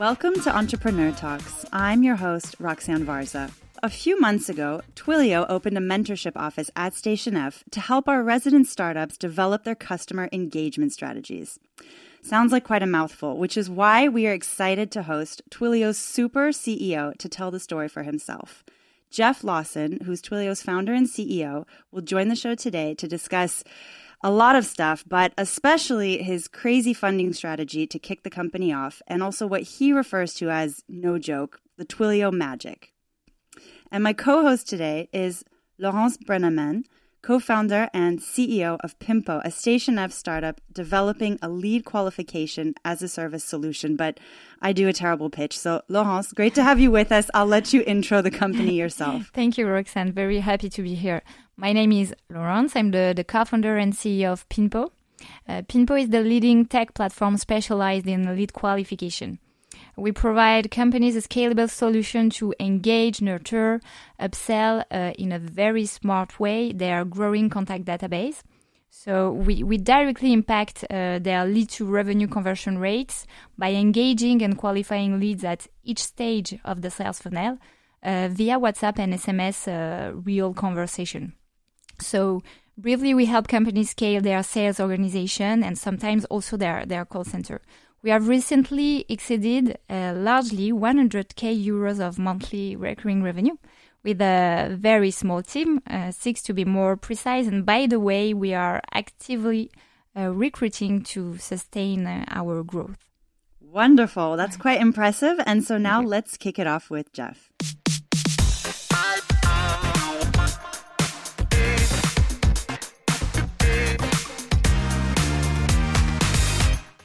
Welcome to Entrepreneur Talks. I'm your host, Roxanne Varza. A few months ago, Twilio opened a mentorship office at Station F to help our resident startups develop their customer engagement strategies. Sounds like quite a mouthful, which is why we are excited to host Twilio's super CEO to tell the story for himself. Jeff Lawson, who's Twilio's founder and CEO, will join the show today to discuss a lot of stuff, but especially his crazy funding strategy to kick the company off, and also what he refers to as, no joke, the Twilio magic. And my co host today is Laurence Brenneman, co founder and CEO of Pimpo, a Station F startup developing a lead qualification as a service solution. But I do a terrible pitch. So, Laurence, great to have you with us. I'll let you intro the company yourself. Thank you, Roxanne. Very happy to be here. My name is Laurence. I'm the, the co founder and CEO of Pimpo. Uh, Pimpo is the leading tech platform specialized in lead qualification. We provide companies a scalable solution to engage, nurture, upsell uh, in a very smart way their growing contact database. So we, we directly impact uh, their lead to revenue conversion rates by engaging and qualifying leads at each stage of the sales funnel uh, via WhatsApp and SMS uh, real conversation. So briefly, we help companies scale their sales organization and sometimes also their, their call center. We have recently exceeded uh, largely 100k euros of monthly recurring revenue with a very small team, uh, six to be more precise. And by the way, we are actively uh, recruiting to sustain uh, our growth. Wonderful. That's quite impressive. And so now let's kick it off with Jeff.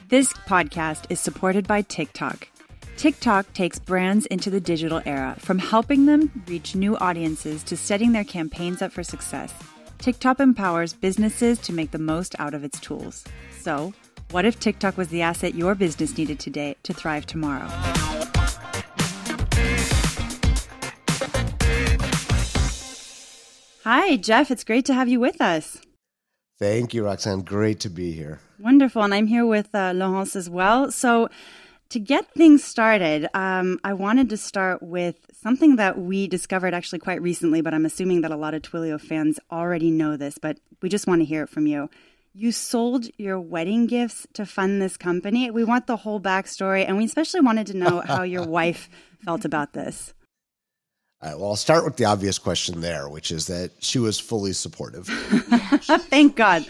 This podcast is supported by TikTok. TikTok takes brands into the digital era, from helping them reach new audiences to setting their campaigns up for success. TikTok empowers businesses to make the most out of its tools. So, what if TikTok was the asset your business needed today to thrive tomorrow? Hi, Jeff. It's great to have you with us. Thank you, Roxanne. Great to be here. Wonderful. And I'm here with uh, Laurence as well. So, to get things started, um, I wanted to start with something that we discovered actually quite recently, but I'm assuming that a lot of Twilio fans already know this, but we just want to hear it from you. You sold your wedding gifts to fund this company. We want the whole backstory, and we especially wanted to know how your wife felt about this. All right, well, I'll start with the obvious question there, which is that she was fully supportive. Thank God.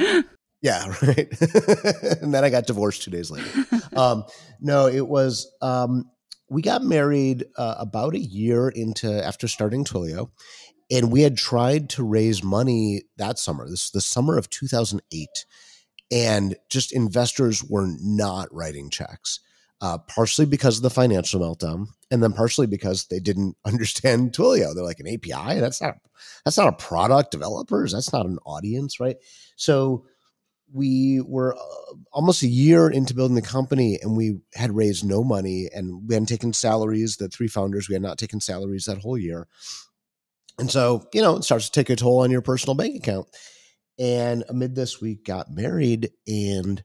Yeah, right. and then I got divorced two days later. Um, no, it was, um, we got married uh, about a year into after starting Twilio. And we had tried to raise money that summer, this the summer of 2008. And just investors were not writing checks uh, partially because of the financial meltdown, and then partially because they didn't understand Twilio. They're like an API. That's not that's not a product developers. That's not an audience, right? So we were uh, almost a year into building the company, and we had raised no money, and we hadn't taken salaries. The three founders we had not taken salaries that whole year, and so you know it starts to take a toll on your personal bank account. And amid this, we got married, and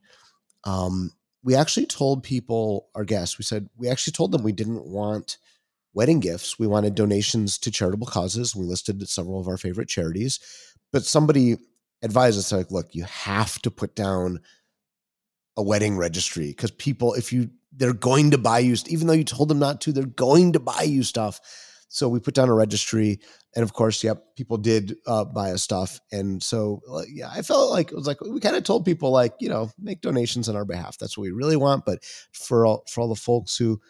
um, we actually told people, our guests, we said, we actually told them we didn't want wedding gifts. We wanted donations to charitable causes. We listed several of our favorite charities. But somebody advised us, like, look, you have to put down a wedding registry because people, if you, they're going to buy you, even though you told them not to, they're going to buy you stuff. So we put down a registry, and of course, yep, people did uh, buy us stuff, and so uh, yeah, I felt like it was like we kind of told people like you know make donations on our behalf. That's what we really want. But for all for all the folks who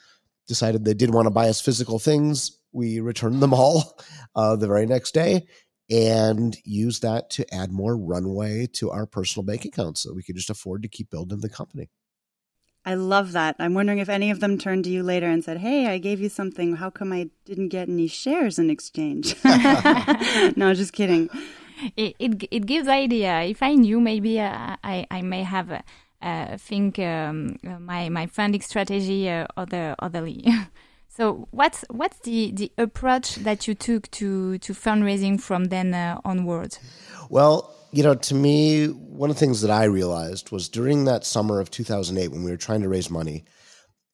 decided they did want to buy us physical things, we returned them all uh, the very next day and used that to add more runway to our personal bank accounts so we could just afford to keep building the company. I love that. I'm wondering if any of them turned to you later and said, "Hey, I gave you something. How come I didn't get any shares in exchange?" no, just kidding. It, it, it gives idea. If I knew, maybe uh, I I may have uh, uh, think um, my my funding strategy uh, other otherly. so what's what's the the approach that you took to to fundraising from then uh, onwards? Well you know, to me, one of the things that I realized was during that summer of 2008 when we were trying to raise money,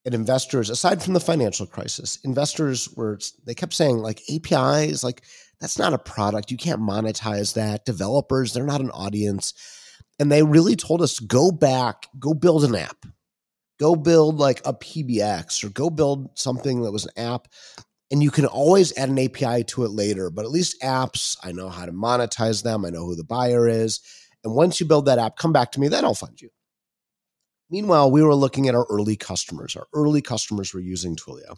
and investors, aside from the financial crisis, investors were they kept saying like APIs, like that's not a product. You can't monetize that. Developers, they're not an audience. And they really told us go back, go build an app. Go build like a PBX or go build something that was an app. And you can always add an API to it later. But at least apps, I know how to monetize them. I know who the buyer is. And once you build that app, come back to me, then I'll fund you. Meanwhile, we were looking at our early customers. Our early customers were using Twilio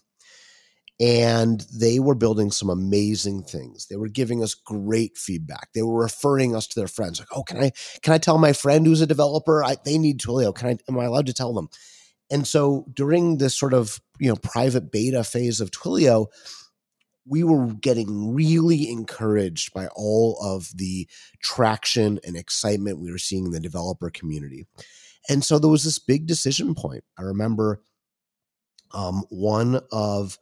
and they were building some amazing things. They were giving us great feedback. They were referring us to their friends. Like, oh, can I can I tell my friend who's a developer? I, they need Twilio. Can I am I allowed to tell them? And so during this sort of you know private beta phase of Twilio, we were getting really encouraged by all of the traction and excitement we were seeing in the developer community. And so there was this big decision point. I remember um, one of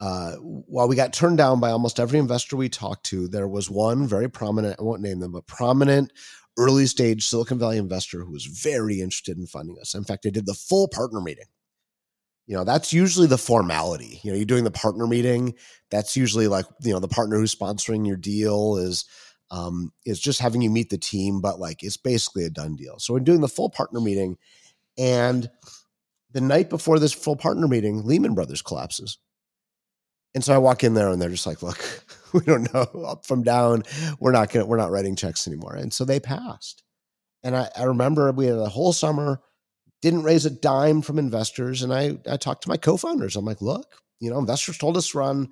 uh, while we got turned down by almost every investor we talked to, there was one very prominent, I won't name them, but prominent early stage Silicon Valley investor who was very interested in funding us. In fact, I did the full partner meeting. You know, that's usually the formality. You know, you're doing the partner meeting. That's usually like, you know, the partner who's sponsoring your deal is um, is just having you meet the team, but like it's basically a done deal. So we're doing the full partner meeting. And the night before this full partner meeting, Lehman Brothers collapses. And so I walk in there and they're just like, look, we don't know up from down. We're not gonna, we're not writing checks anymore. And so they passed. And I, I remember we had a whole summer, didn't raise a dime from investors. And I, I talked to my co-founders. I'm like, look, you know, investors told us run,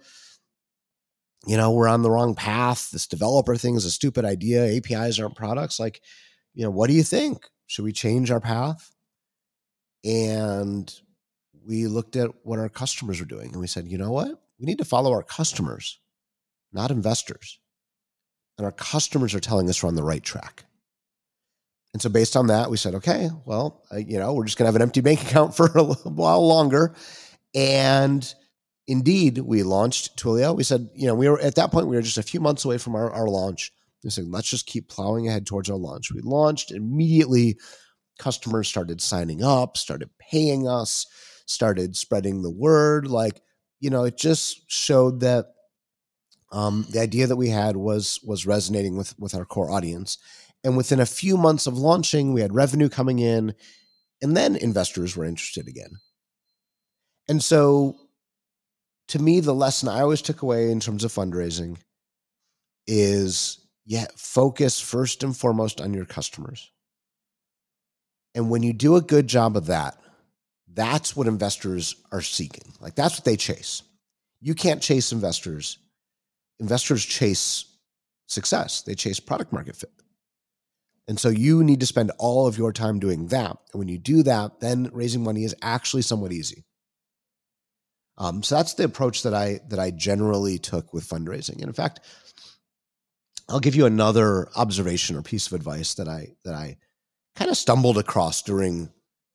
you know, we're on the wrong path. This developer thing is a stupid idea. APIs aren't products. Like, you know, what do you think? Should we change our path? And we looked at what our customers were doing and we said, you know what? We need to follow our customers, not investors. And our customers are telling us we're on the right track. And so, based on that, we said, okay, well, you know, we're just going to have an empty bank account for a while longer. And indeed, we launched Twilio. We said, you know, we were at that point, we were just a few months away from our, our launch. We said, let's just keep plowing ahead towards our launch. We launched immediately. Customers started signing up, started paying us, started spreading the word. Like, you know, it just showed that um, the idea that we had was was resonating with with our core audience. And within a few months of launching, we had revenue coming in, and then investors were interested again. And so, to me, the lesson I always took away in terms of fundraising is yeah, focus first and foremost on your customers. And when you do a good job of that, that's what investors are seeking. Like that's what they chase. You can't chase investors. Investors chase success, they chase product market fit. And so you need to spend all of your time doing that. And when you do that, then raising money is actually somewhat easy. Um, so that's the approach that I that I generally took with fundraising. And in fact, I'll give you another observation or piece of advice that I that I kind of stumbled across during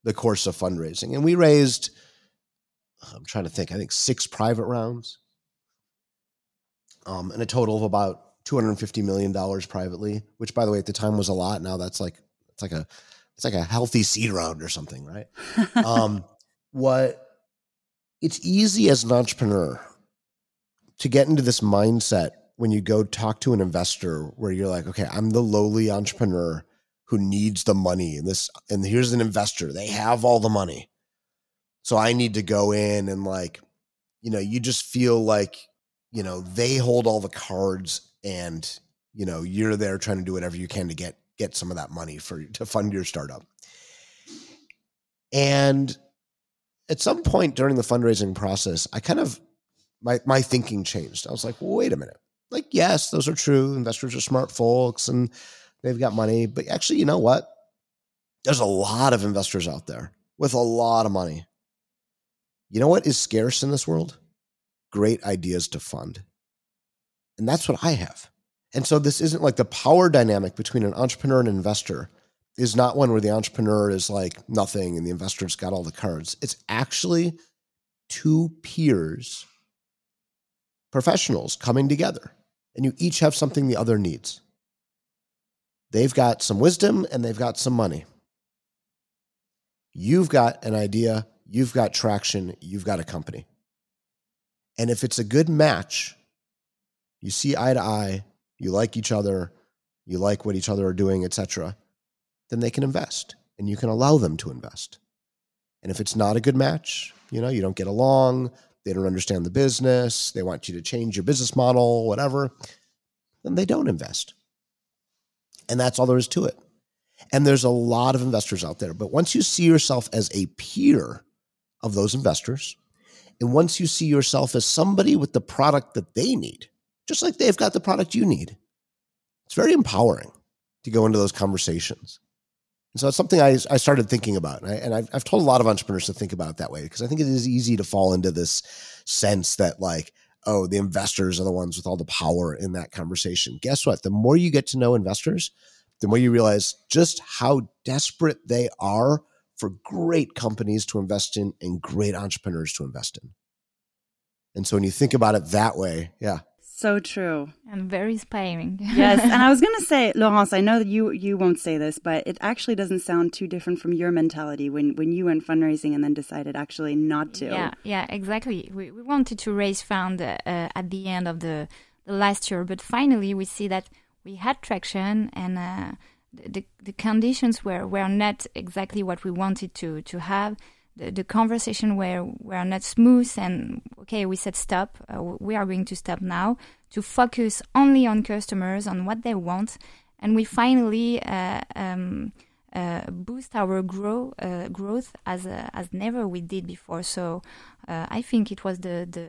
the course of fundraising. And we raised, I'm trying to think, I think six private rounds um, and a total of about $250 million privately, which by the way, at the time was a lot. Now that's like, it's like a, it's like a healthy seed round or something, right? um, what it's easy as an entrepreneur to get into this mindset when you go talk to an investor where you're like, okay, I'm the lowly entrepreneur who needs the money. And this and here's an investor. They have all the money. So i need to go in and like you know you just feel like you know they hold all the cards and you know you're there trying to do whatever you can to get get some of that money for to fund your startup. And at some point during the fundraising process i kind of my my thinking changed. I was like well, wait a minute. Like yes those are true. Investors are smart folks and They've got money. But actually, you know what? There's a lot of investors out there with a lot of money. You know what is scarce in this world? Great ideas to fund. And that's what I have. And so this isn't like the power dynamic between an entrepreneur and an investor is not one where the entrepreneur is like nothing and the investor's got all the cards. It's actually two peers, professionals coming together, and you each have something the other needs. They've got some wisdom and they've got some money. You've got an idea you've got traction, you've got a company. And if it's a good match, you see eye to eye, you like each other, you like what each other are doing, etc., then they can invest and you can allow them to invest. And if it's not a good match, you know, you don't get along, they don't understand the business, they want you to change your business model, whatever, then they don't invest. And that's all there is to it. And there's a lot of investors out there. But once you see yourself as a peer of those investors, and once you see yourself as somebody with the product that they need, just like they've got the product you need, it's very empowering to go into those conversations. And so it's something I, I started thinking about. And, I, and I've, I've told a lot of entrepreneurs to think about it that way because I think it is easy to fall into this sense that, like, oh, the investors are the ones with all the power in that conversation. Guess what? The more you get to know investors, the more you realize just how desperate they are for great companies to invest in and great entrepreneurs to invest in. And so when you think about it that way, yeah, so true. And very inspiring. yes. And I was going to say, Laurence, I know that you, you won't say this, but it actually doesn't sound too different from your mentality when, when you went fundraising and then decided actually not to. Yeah, yeah, exactly. We, we wanted to raise fund uh, at the end of the, the last year, but finally we see that we had traction and uh, the, the conditions were, were not exactly what we wanted to, to have the, conversation were were not smooth and okay we said stop uh, we are going to stop now to focus only on customers on what they want. And we finally uh, um, uh, boost our grow, uh, growth as uh, as never we did before. So uh, I think it was the the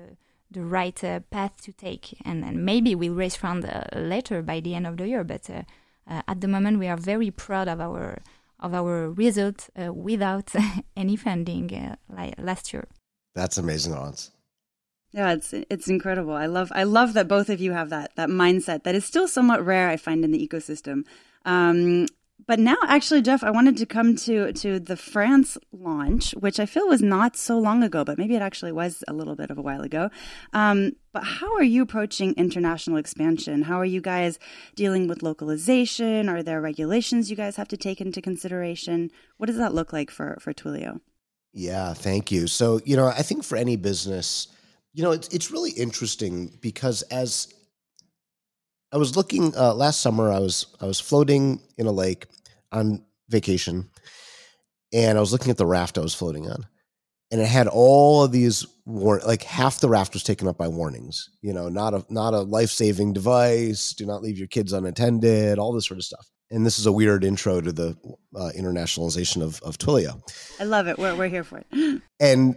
the right path to take. And, and maybe we'll raise fund later by the end of the year but at the moment we are very proud of our of our result uh, without any funding uh, like last year. That's amazing, Hans. Yeah, it's it's incredible. I love I love that both of you have that that mindset that is still somewhat rare. I find in the ecosystem. Um, but now actually jeff i wanted to come to to the france launch which i feel was not so long ago but maybe it actually was a little bit of a while ago. Um, but how are you approaching international expansion? How are you guys dealing with localization? Are there regulations you guys have to take into consideration? What does that look like for for twilio? Yeah thank you. So you know i think for any business you know it's, it's really interesting because as I was looking uh, last summer. I was I was floating in a lake on vacation, and I was looking at the raft I was floating on, and it had all of these war like half the raft was taken up by warnings. You know, not a not a life saving device. Do not leave your kids unattended. All this sort of stuff. And this is a weird intro to the uh, internationalization of of Twilio. I love it. We're we're here for it. And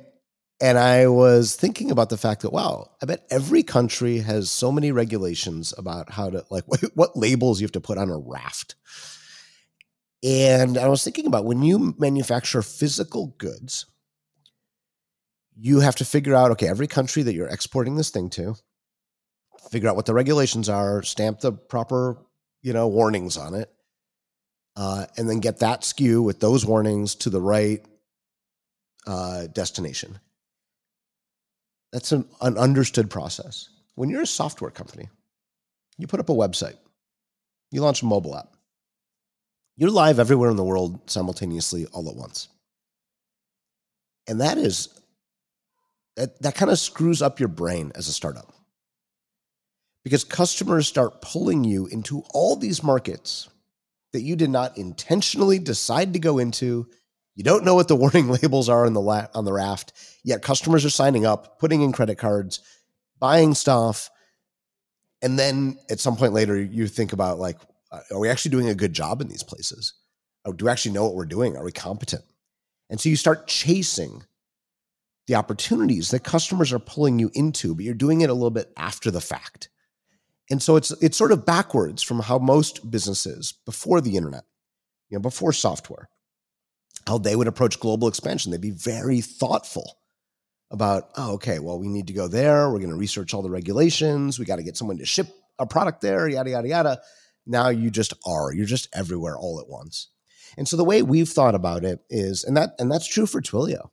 and I was thinking about the fact that, wow, I bet every country has so many regulations about how to, like, what, labels you have to put on a raft. And I was thinking about when you manufacture physical goods, you have to figure out, okay, every country that you're exporting this thing to, figure out what the regulations are, stamp the proper, you know, warnings on it, uh, and then get that SKU with those warnings to the right uh, destination. That's an, an understood process. When you're a software company, you put up a website, you launch a mobile app, you're live everywhere in the world simultaneously all at once. And that is, that, that kind of screws up your brain as a startup because customers start pulling you into all these markets that you did not intentionally decide to go into you don't know what the warning labels are on the la- on the raft. Yet customers are signing up, putting in credit cards, buying stuff, and then at some point later, you think about like, uh, are we actually doing a good job in these places? Or do we actually know what we're doing? Are we competent? And so you start chasing the opportunities that customers are pulling you into, but you're doing it a little bit after the fact. And so it's it's sort of backwards from how most businesses before the internet, you know, before software, how they would approach global expansion. They'd be very thoughtful about, oh, okay, well, we need to go there. We're going to research all the regulations. We got to get someone to ship a product there, yada, yada, yada. Now you just are. You're just everywhere all at once. And so the way we've thought about it is, and that and that's true for Twilio.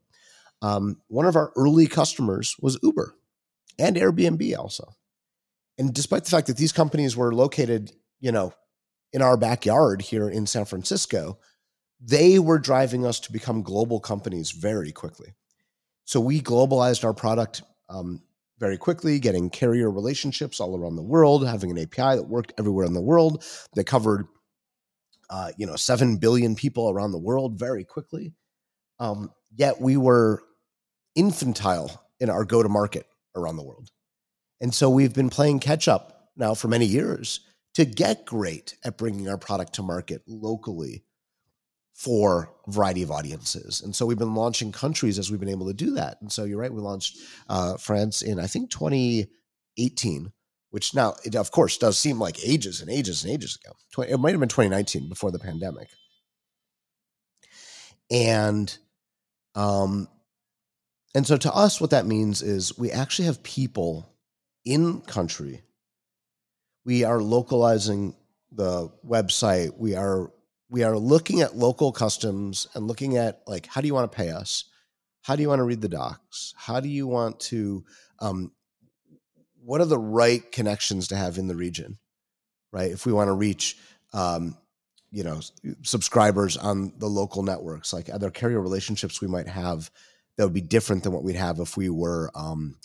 Um, one of our early customers was Uber and Airbnb also. And despite the fact that these companies were located, you know, in our backyard here in San Francisco, they were driving us to become global companies very quickly. So we globalized our product um, very quickly, getting carrier relationships all around the world, having an API that worked everywhere in the world that covered, uh, you know, seven billion people around the world very quickly. Um, yet we were infantile in our go to market around the world, and so we've been playing catch up now for many years to get great at bringing our product to market locally for a variety of audiences. And so we've been launching countries as we've been able to do that. And so you're right, we launched uh, France in, I think, 2018, which now, it of course, does seem like ages and ages and ages ago. It might have been 2019 before the pandemic. And, um, and so to us, what that means is we actually have people in country. We are localizing the website. We are we are looking at local customs and looking at like how do you want to pay us? How do you want to read the docs? How do you want to um, what are the right connections to have in the region right? If we want to reach um, you know subscribers on the local networks like other carrier relationships we might have that would be different than what we'd have if we were um,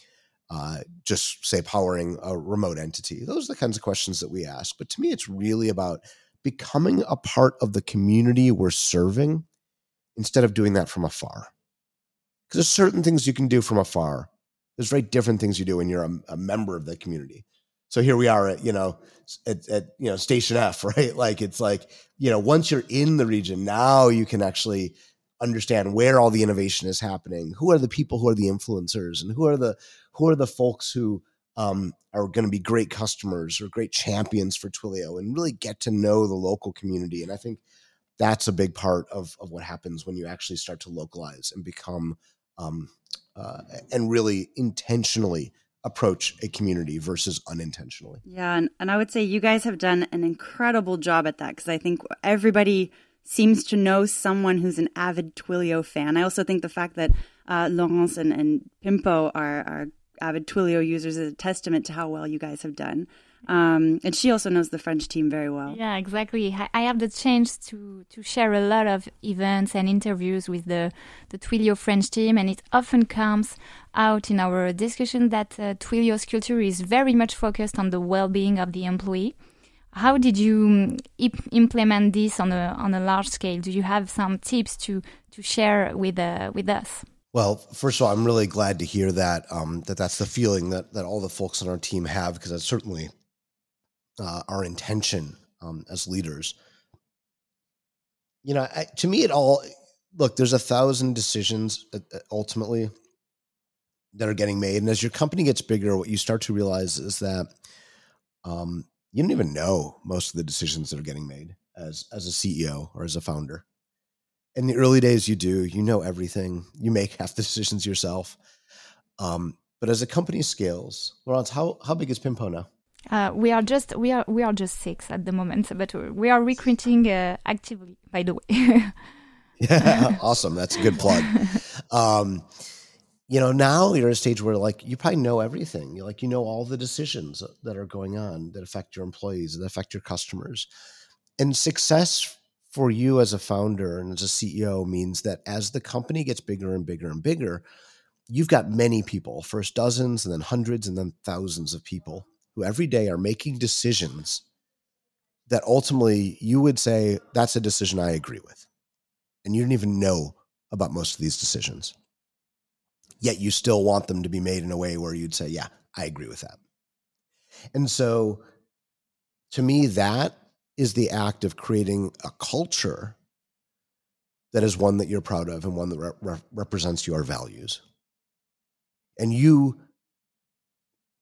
uh, just say powering a remote entity? Those are the kinds of questions that we ask but to me it's really about becoming a part of the community we're serving instead of doing that from afar. Because there's certain things you can do from afar. There's very different things you do when you're a, a member of the community. So here we are at, you know, at, at, you know, station F, right? Like it's like, you know, once you're in the region, now you can actually understand where all the innovation is happening. Who are the people who are the influencers and who are the, who are the folks who um, are going to be great customers or great champions for Twilio and really get to know the local community. And I think that's a big part of, of what happens when you actually start to localize and become um, uh, and really intentionally approach a community versus unintentionally. Yeah. And, and I would say you guys have done an incredible job at that because I think everybody seems to know someone who's an avid Twilio fan. I also think the fact that uh, Laurence and, and Pimpo are, are avid Twilio users is a testament to how well you guys have done. Um, and she also knows the French team very well. Yeah, exactly. I have the chance to to share a lot of events and interviews with the the Twilio French team, and it often comes out in our discussion that uh, Twilio's culture is very much focused on the well-being of the employee. How did you um, implement this on a on a large scale? Do you have some tips to to share with uh, with us? Well, first of all, I'm really glad to hear that um, that that's the feeling that that all the folks on our team have because that's certainly uh, our intention um, as leaders. You know, I, to me, it all look. There's a thousand decisions uh, uh, ultimately that are getting made, and as your company gets bigger, what you start to realize is that um, you don't even know most of the decisions that are getting made as as a CEO or as a founder in the early days you do you know everything you make half the decisions yourself. Um, but as a company scales laurence how, how big is pimpo now? Uh, we are just we are we are just six at the moment but we are recruiting uh, actively by the way. Yeah awesome. That's a good plug. Um, you know now you're at a stage where like you probably know everything. You're like you know all the decisions that are going on that affect your employees that affect your customers. And success for you as a founder and as a CEO means that as the company gets bigger and bigger and bigger, you've got many people, first dozens and then hundreds and then thousands of people who every day are making decisions that ultimately you would say, that's a decision I agree with. And you don't even know about most of these decisions. Yet you still want them to be made in a way where you'd say, yeah, I agree with that. And so to me, that is the act of creating a culture that is one that you're proud of and one that re- represents your values. And you,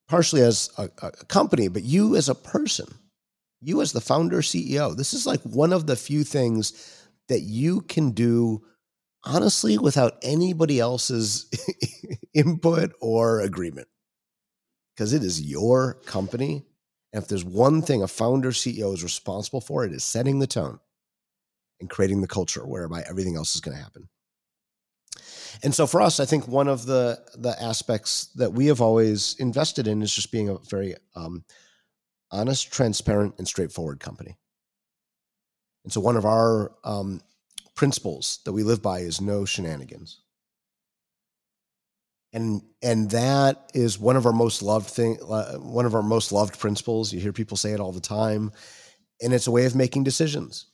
partially as a, a, company, but you as a person, you as the founder, CEO, this is like one of the few things that you can do honestly without anybody else's input or agreement because it is your company and if there's one thing a founder CEO is responsible for, it is setting the tone and creating the culture whereby everything else is going to happen. And so for us, I think one of the the aspects that we have always invested in is just being a very um, honest, transparent, and straightforward company. And so one of our um, principles that we live by is no shenanigans. And and that is one of our most loved thing uh, one of our most loved principles. You hear people say it all the time. And it's a way of making decisions.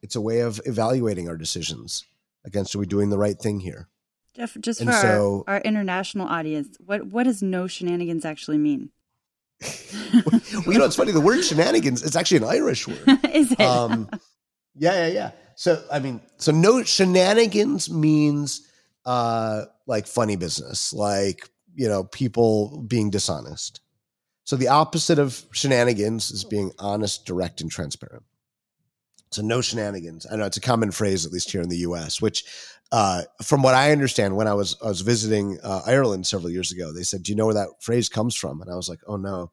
It's a way of evaluating our decisions against are we doing the right thing here? Jeff just and for so, our, our international audience what what does no shenanigans actually mean? Well, you know it's funny the word shenanigans it's actually an irish word. Is it? Um, yeah yeah yeah. So i mean so no shenanigans means uh like funny business, like, you know, people being dishonest. So the opposite of shenanigans is being honest, direct, and transparent. So no shenanigans. I know it's a common phrase, at least here in the U.S. Which, uh, from what I understand, when I was I was visiting uh, Ireland several years ago, they said, "Do you know where that phrase comes from?" And I was like, "Oh no."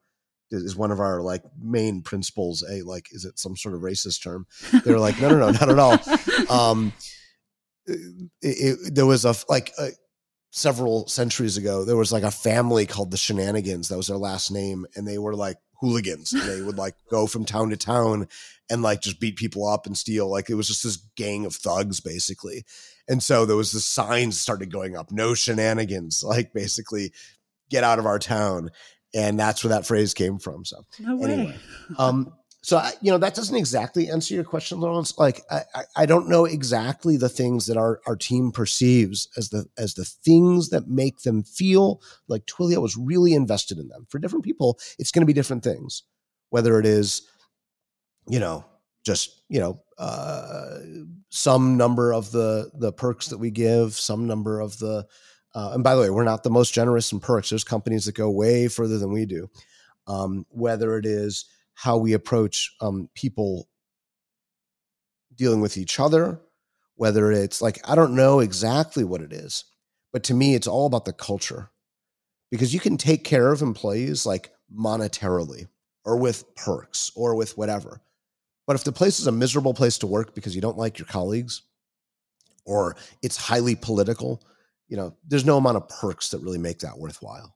Is one of our like main principles a like is it some sort of racist term? They were like, no, no, no, not at all. Um, it, it, there was a like a, several centuries ago, there was like a family called the Shenanigans. That was their last name. And they were like hooligans. And they would like go from town to town and like just beat people up and steal. Like it was just this gang of thugs, basically. And so there was the signs started going up no shenanigans, like basically get out of our town. And that's where that phrase came from. So, no anyway, um, so you know that doesn't exactly answer your question, Laurence. Like I, I don't know exactly the things that our, our team perceives as the as the things that make them feel like Twilio was really invested in them. For different people, it's going to be different things. Whether it is, you know, just you know, uh, some number of the the perks that we give, some number of the, uh, and by the way, we're not the most generous in perks. There's companies that go way further than we do. Um, whether it is how we approach um, people dealing with each other, whether it's like, I don't know exactly what it is, but to me, it's all about the culture because you can take care of employees like monetarily or with perks or with whatever. But if the place is a miserable place to work because you don't like your colleagues or it's highly political, you know, there's no amount of perks that really make that worthwhile.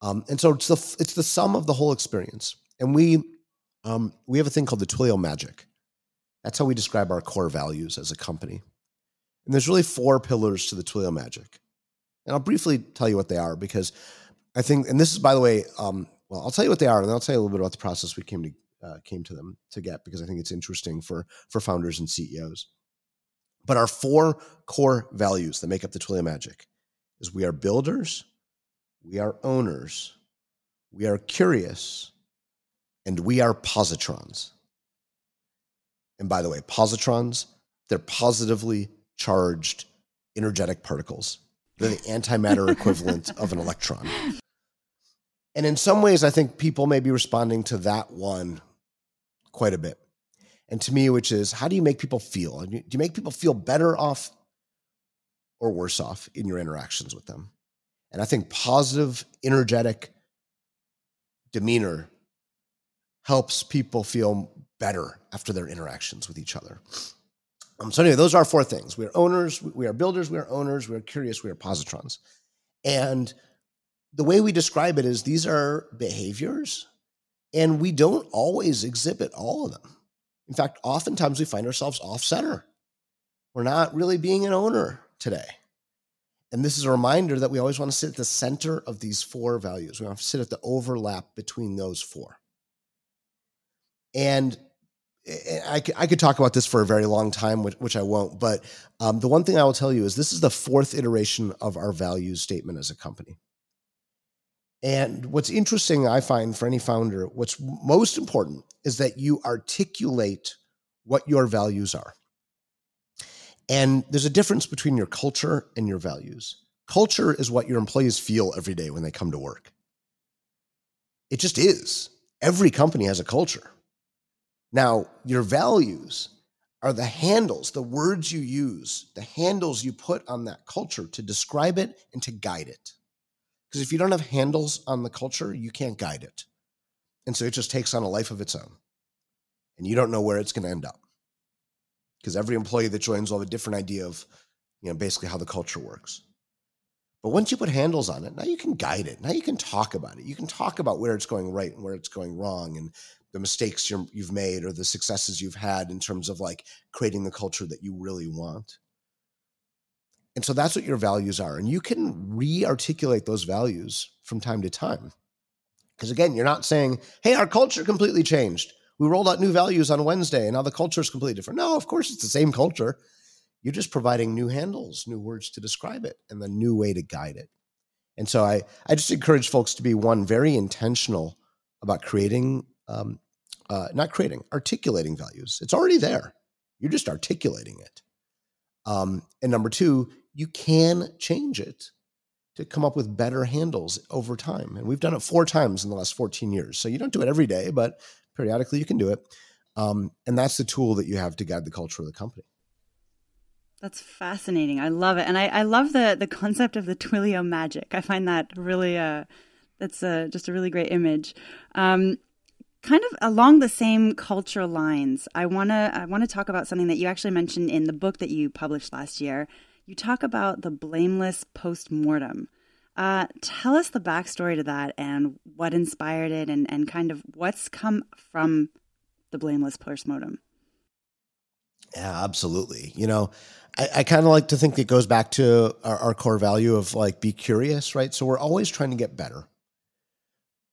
Um, and so it's the it's the sum of the whole experience. And we um, we have a thing called the Twilio Magic. That's how we describe our core values as a company. And there's really four pillars to the Twilio Magic. And I'll briefly tell you what they are because I think, and this is by the way, um, well, I'll tell you what they are, and then I'll tell you a little bit about the process we came to uh, came to them to get because I think it's interesting for for founders and CEOs. But our four core values that make up the Twilio Magic is we are builders, we are owners, we are curious, and we are positrons. And by the way, positrons, they're positively charged energetic particles. They're the antimatter equivalent of an electron. And in some ways, I think people may be responding to that one quite a bit. And to me, which is how do you make people feel? Do you make people feel better off or worse off in your interactions with them? And I think positive, energetic demeanor helps people feel better after their interactions with each other. Um, so anyway, those are four things. We are owners, we are builders, we are owners, we are curious, we are positrons. And the way we describe it is these are behaviors, and we don't always exhibit all of them. In fact, oftentimes we find ourselves off center. We're not really being an owner today. And this is a reminder that we always want to sit at the center of these four values. We want to sit at the overlap between those four. And I, I could talk about this for a very long time, which, which I won't. But um, the one thing I will tell you is this is the fourth iteration of our values statement as a company. And what's interesting, I find for any founder, what's most important is that you articulate what your values are. And there's a difference between your culture and your values. Culture is what your employees feel every day when they come to work. It just is. Every company has a culture. Now, your values are the handles, the words you use, the handles you put on that culture to describe it and to guide it. Because if you don't have handles on the culture, you can't guide it. And so it just takes on a life of its own. And you don't know where it's going to end up. Because every employee that joins will have a different idea of, you know, basically how the culture works. But once you put handles on it, now you can guide it. Now you can talk about it. You can talk about where it's going right and where it's going wrong and the mistakes you have made or the successes you've had in terms of like creating the culture that you really want. and so that's what your values are. And you can re articulate those values from time to time. Because again, you're not saying, hey, our culture completely changed. We rolled out new values on Wednesday and now the culture is completely different. No, of course, it's the same culture. You're just providing new handles, new words to describe it, and the new way to guide it. And so I, I just encourage folks to be one, very intentional about creating, um, uh, not creating, articulating values. It's already there. You're just articulating it. Um, and number two, you can change it to come up with better handles over time. And we've done it four times in the last 14 years. So you don't do it every day, but periodically you can do it. Um, and that's the tool that you have to guide the culture of the company. That's fascinating. I love it, and I, I love the the concept of the Twilio magic. I find that really uh, that's uh, just a really great image. Um, kind of along the same cultural lines, I wanna I wanna talk about something that you actually mentioned in the book that you published last year. You talk about the blameless post mortem. Uh, tell us the backstory to that and what inspired it, and and kind of what's come from the blameless post mortem. Yeah, absolutely. You know, I, I kind of like to think it goes back to our, our core value of like be curious, right? So we're always trying to get better.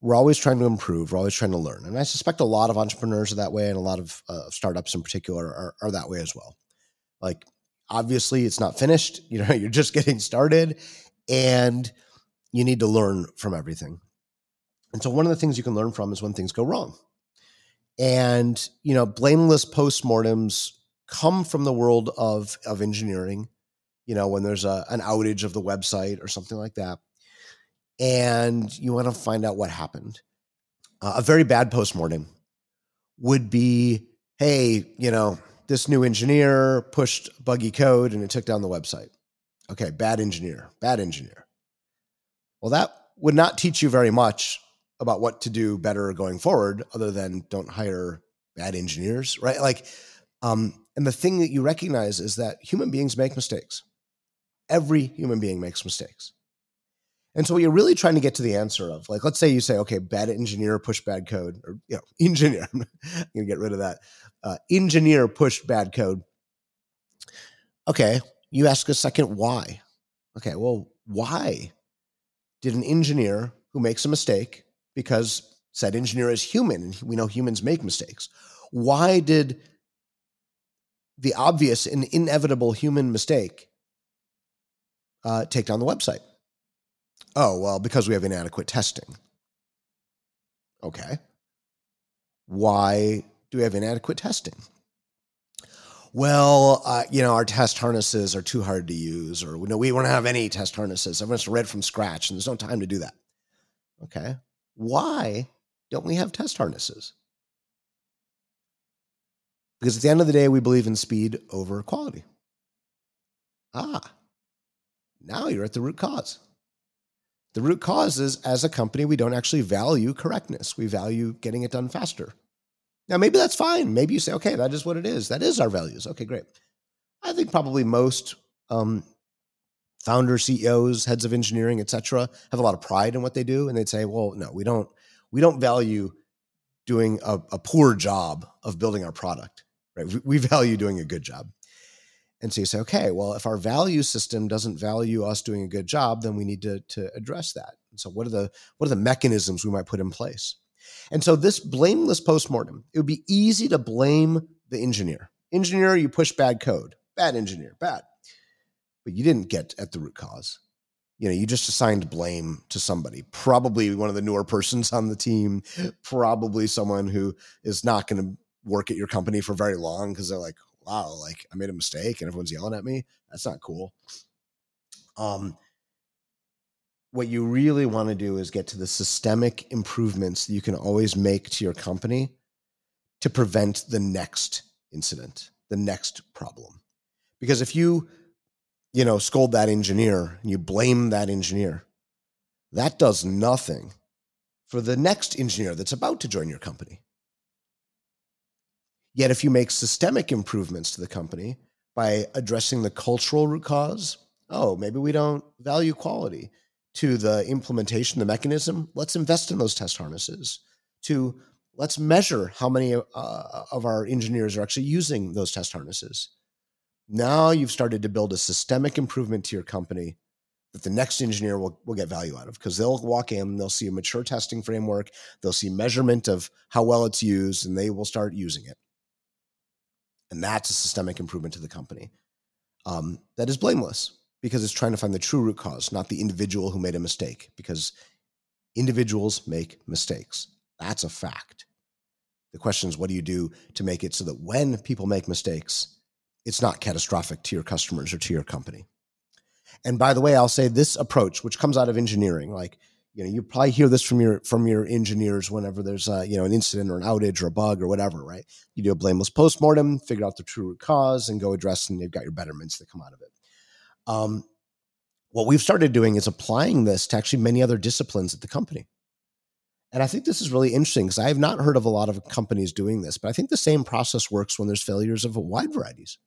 We're always trying to improve. We're always trying to learn. And I suspect a lot of entrepreneurs are that way, and a lot of uh, startups in particular are, are that way as well. Like, obviously, it's not finished. You know, you're just getting started, and you need to learn from everything. And so, one of the things you can learn from is when things go wrong. And, you know, blameless postmortems come from the world of of engineering you know when there's a, an outage of the website or something like that and you want to find out what happened uh, a very bad postmortem would be hey you know this new engineer pushed buggy code and it took down the website okay bad engineer bad engineer well that would not teach you very much about what to do better going forward other than don't hire bad engineers right like um, and the thing that you recognize is that human beings make mistakes. Every human being makes mistakes. And so what you're really trying to get to the answer of, like, let's say you say, okay, bad engineer pushed bad code, or you know, engineer. I'm gonna get rid of that. Uh, engineer pushed bad code. Okay, you ask a second why. Okay, well, why did an engineer who makes a mistake, because said engineer is human, and we know humans make mistakes, why did the obvious and inevitable human mistake uh, take down the website. Oh, well, because we have inadequate testing. Okay. Why do we have inadequate testing? Well, uh, you know, our test harnesses are too hard to use, or no, we don't have any test harnesses. Everyone's read from scratch, and there's no time to do that. Okay. Why don't we have test harnesses? Because at the end of the day, we believe in speed over quality. Ah, now you're at the root cause. The root cause is as a company, we don't actually value correctness. We value getting it done faster. Now, maybe that's fine. Maybe you say, okay, that is what it is. That is our values. Okay, great. I think probably most um, founders, CEOs, heads of engineering, et cetera, have a lot of pride in what they do. And they'd say, well, no, we don't, we don't value doing a, a poor job of building our product right? We value doing a good job. And so you say, okay, well, if our value system doesn't value us doing a good job, then we need to, to address that. And so what are the what are the mechanisms we might put in place? And so this blameless postmortem, it would be easy to blame the engineer. Engineer, you push bad code. Bad engineer, bad. But you didn't get at the root cause. You know, you just assigned blame to somebody, probably one of the newer persons on the team, probably someone who is not going to work at your company for very long because they're like, wow, like I made a mistake and everyone's yelling at me. That's not cool. Um, what you really want to do is get to the systemic improvements that you can always make to your company to prevent the next incident, the next problem. Because if you, you know, scold that engineer and you blame that engineer, that does nothing for the next engineer that's about to join your company. Yet, if you make systemic improvements to the company by addressing the cultural root cause, oh, maybe we don't value quality, to the implementation, the mechanism, let's invest in those test harnesses, to let's measure how many uh, of our engineers are actually using those test harnesses. Now you've started to build a systemic improvement to your company that the next engineer will, will get value out of because they'll walk in, they'll see a mature testing framework, they'll see measurement of how well it's used, and they will start using it. And that's a systemic improvement to the company um, that is blameless because it's trying to find the true root cause, not the individual who made a mistake, because individuals make mistakes. That's a fact. The question is, what do you do to make it so that when people make mistakes, it's not catastrophic to your customers or to your company? And by the way, I'll say this approach, which comes out of engineering, like you know, you probably hear this from your from your engineers whenever there's a, you know an incident or an outage or a bug or whatever, right? You do a blameless postmortem, figure out the true root cause, and go address, and they've got your betterments that come out of it. Um, what we've started doing is applying this to actually many other disciplines at the company. And I think this is really interesting because I have not heard of a lot of companies doing this, but I think the same process works when there's failures of a wide varieties.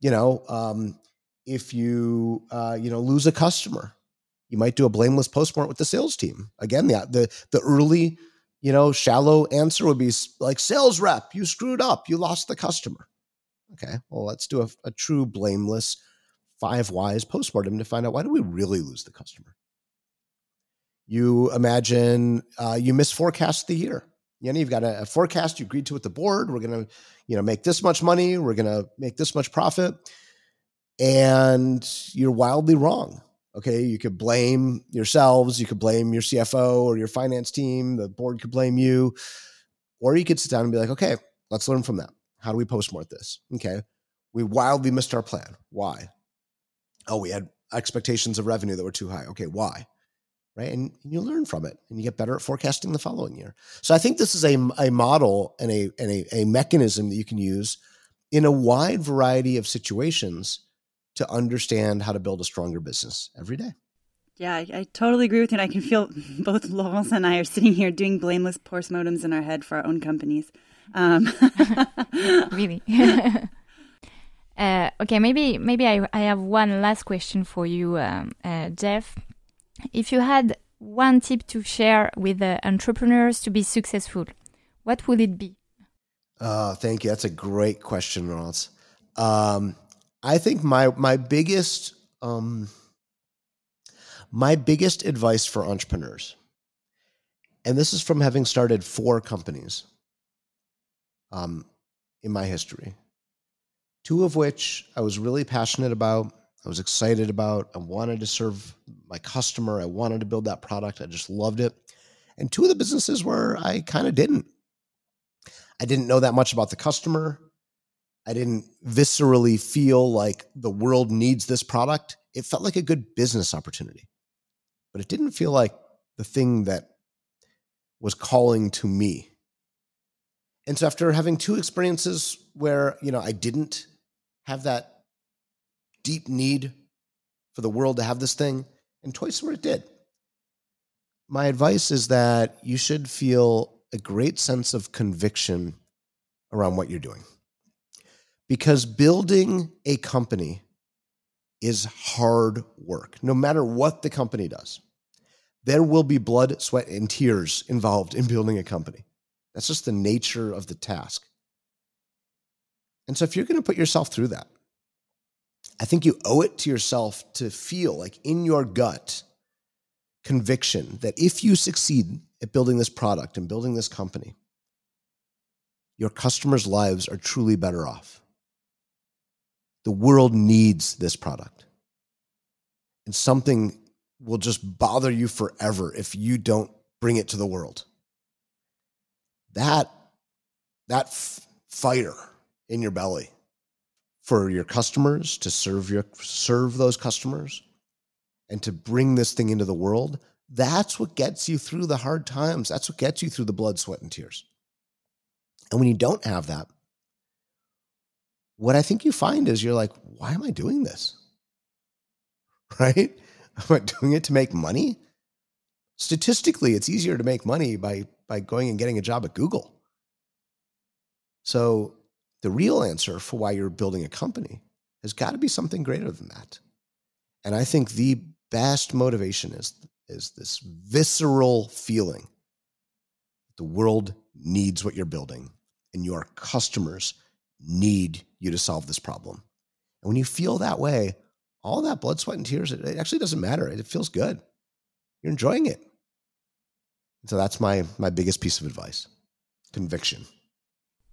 You know, um, if you uh, you know lose a customer, you might do a blameless postmortem with the sales team. Again, the the the early you know shallow answer would be like sales rep, you screwed up, you lost the customer. Okay, well let's do a, a true blameless five whys postmortem to find out why do we really lose the customer you imagine uh, you misforecast the year. You know, you've got a, a, forecast you agreed to with the board. We're to, you know, make this much money. We're to make this much profit, and you're wildly wrong. Okay, you could blame yourselves. You could blame your CFO or your finance team. The board could blame you, or you could sit down and be like, okay, let's learn from that. How do we postmort this? Okay, we wildly missed our plan. Why? Oh, we had expectations of revenue that were too high. Okay, why? right? And, you learn from it and you get better at forecasting the following year. So I think this is a, a model and, a, and a, a mechanism that you can use in a wide variety of situations to understand how to build a stronger business every day. Yeah, I, I, totally agree with you. And I can feel both Laurence and I are sitting here doing blameless postmortems in our head for our own companies. Um. really. uh, okay, maybe maybe I, I have one last question for you, um, uh, Jeff. If you had one tip to share with uh, entrepreneurs to be successful, what would it be? Uh, thank you. That's a great question, Ross. Um, I think my my biggest um, my biggest advice for entrepreneurs, and this is from having started four companies um, in my history, two of which I was really passionate about I was excited about. I wanted to serve my customer. I wanted to build that product. I just loved it. And two of the businesses where I kind of didn't. I didn't know that much about the customer. I didn't viscerally feel like the world needs this product. It felt like a good business opportunity, but it didn't feel like the thing that was calling to me. And so after having two experiences where, you know, I didn't have that deep need for the world to have this thing, and twice where it did. My advice is that you should feel a great sense of conviction around what you're doing. Because building a company is hard work, no matter what the company does. There will be blood, sweat, and tears involved in building a company. That's just the nature of the task. And so, if you're going to put yourself through that, I think you owe it to yourself to feel like in your gut conviction that if you succeed at building this product and building this company, your customers' lives are truly better off. The world needs this product. And something will just bother you forever if you don't bring it to the world. That, that f- fire in your belly for your customers to serve your serve those customers and to bring this thing into the world that's what gets you through the hard times that's what gets you through the blood sweat and tears and when you don't have that what i think you find is you're like why am i doing this? Right? Am i doing it to make money? Statistically it's easier to make money by by going and getting a job at google. So the real answer for why you're building a company has got to be something greater than that. And I think the best motivation is, is this visceral feeling the world needs what you're building and your customers need you to solve this problem. And when you feel that way, all that blood, sweat, and tears, it actually doesn't matter. It feels good. You're enjoying it. So that's my my biggest piece of advice. Conviction.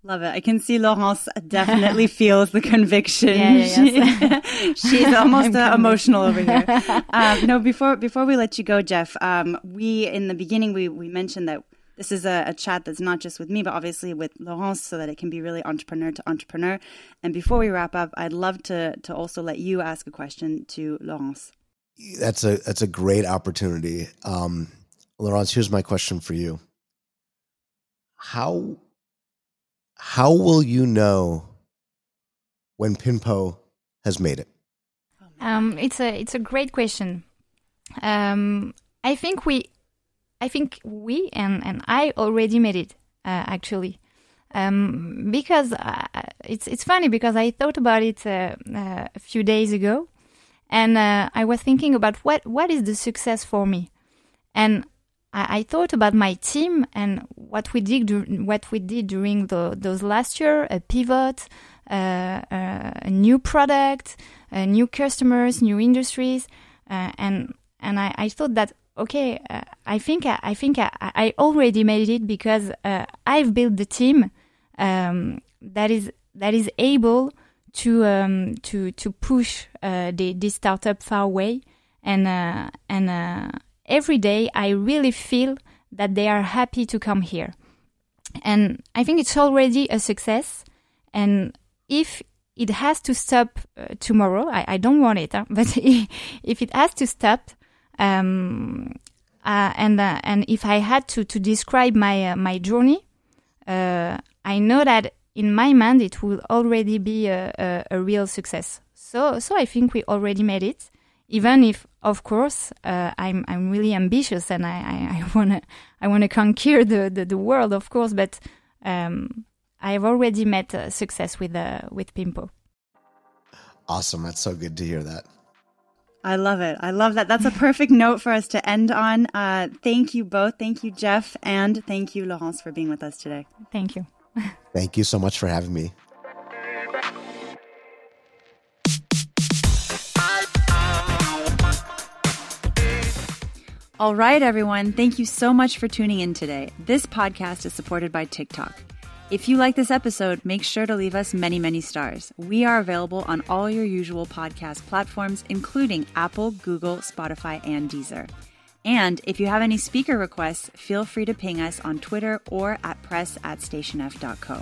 Love it. I can see Laurence definitely feels the conviction. Yeah, yeah, yes. She's almost uh, emotional over here. Um, no, before before we let you go, Jeff, um, we in the beginning we we mentioned that this is a, a, chat that's not just with me, but obviously with Laurence, so that it can be really entrepreneur to entrepreneur. And before we wrap up, I'd love to to also let you ask a question to Laurence. That's a that's a great opportunity, um, Laurence. Here's my question for you: How how will you know when Pinpo has made it? Um, it's a it's a great question. Um, I think we, I think we and and I already made it uh, actually, um, because uh, it's it's funny because I thought about it uh, uh a few days ago, and uh, I was thinking about what what is the success for me, and I, I thought about my team and what we did what we did during the, those last year a pivot uh, a new product new customers new industries and and I, I thought that okay uh, I think I, I think I, I, already made it because uh, I've built the team um, that is that is able to um, to to push the this startup far away and and every day I really feel that they are happy to come here. And I think it's already a success. And if it has to stop uh, tomorrow, I, I, don't want it, huh? but if it has to stop, um, uh, and uh, and if I had to to describe my uh, my journey, uh, I know that in my mind it will already be a, a, a real success. So so I think we already made it even if of course uh, I'm I'm really ambitious and I, I, I wanna I wanna conquer the, the, the world of course but um, I've already met uh, success with with Pinpo. Awesome, that's so good to hear that. I love it. I love that. That's a perfect note for us to end on. Uh, thank you both. Thank you, Jeff, and thank you, Laurence, for being with us today. Thank you. thank you so much for having me. All right, everyone. Thank you so much for tuning in today. This podcast is supported by TikTok. If you like this episode, make sure to leave us many, many stars. We are available on all your usual podcast platforms, including Apple, Google, Spotify, and Deezer. And if you have any speaker requests, feel free to ping us on Twitter or at press at stationf.co.